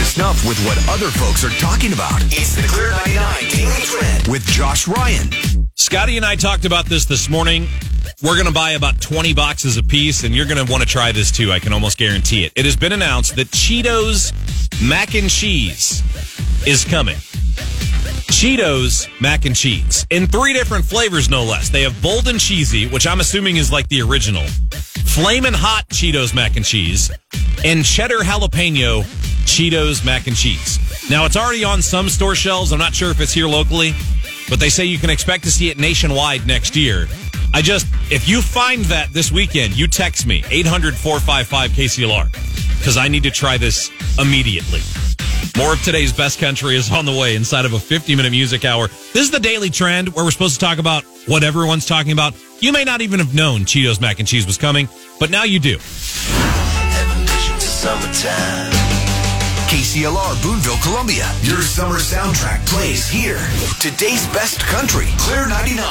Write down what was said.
to snuff with what other folks are talking about. It's the Clear 99 Daily Trend with Josh Ryan. Scotty and I talked about this this morning. We're going to buy about 20 boxes a piece, and you're going to want to try this too. I can almost guarantee it. It has been announced that Cheetos mac and cheese is coming. Cheetos mac and cheese in three different flavors, no less. They have bold and cheesy, which I'm assuming is like the original, flamin' hot Cheetos mac and cheese, and cheddar jalapeno Cheetos mac and cheese. Now, it's already on some store shelves. I'm not sure if it's here locally, but they say you can expect to see it nationwide next year. I just, if you find that this weekend, you text me 800 455 KCLR because I need to try this immediately. More of today's best country is on the way inside of a 50 minute music hour. This is the daily trend where we're supposed to talk about what everyone's talking about. You may not even have known Cheetos mac and cheese was coming, but now you do. KCLR Boonville, Columbia. Your summer soundtrack plays here. Today's best country, Clear 99.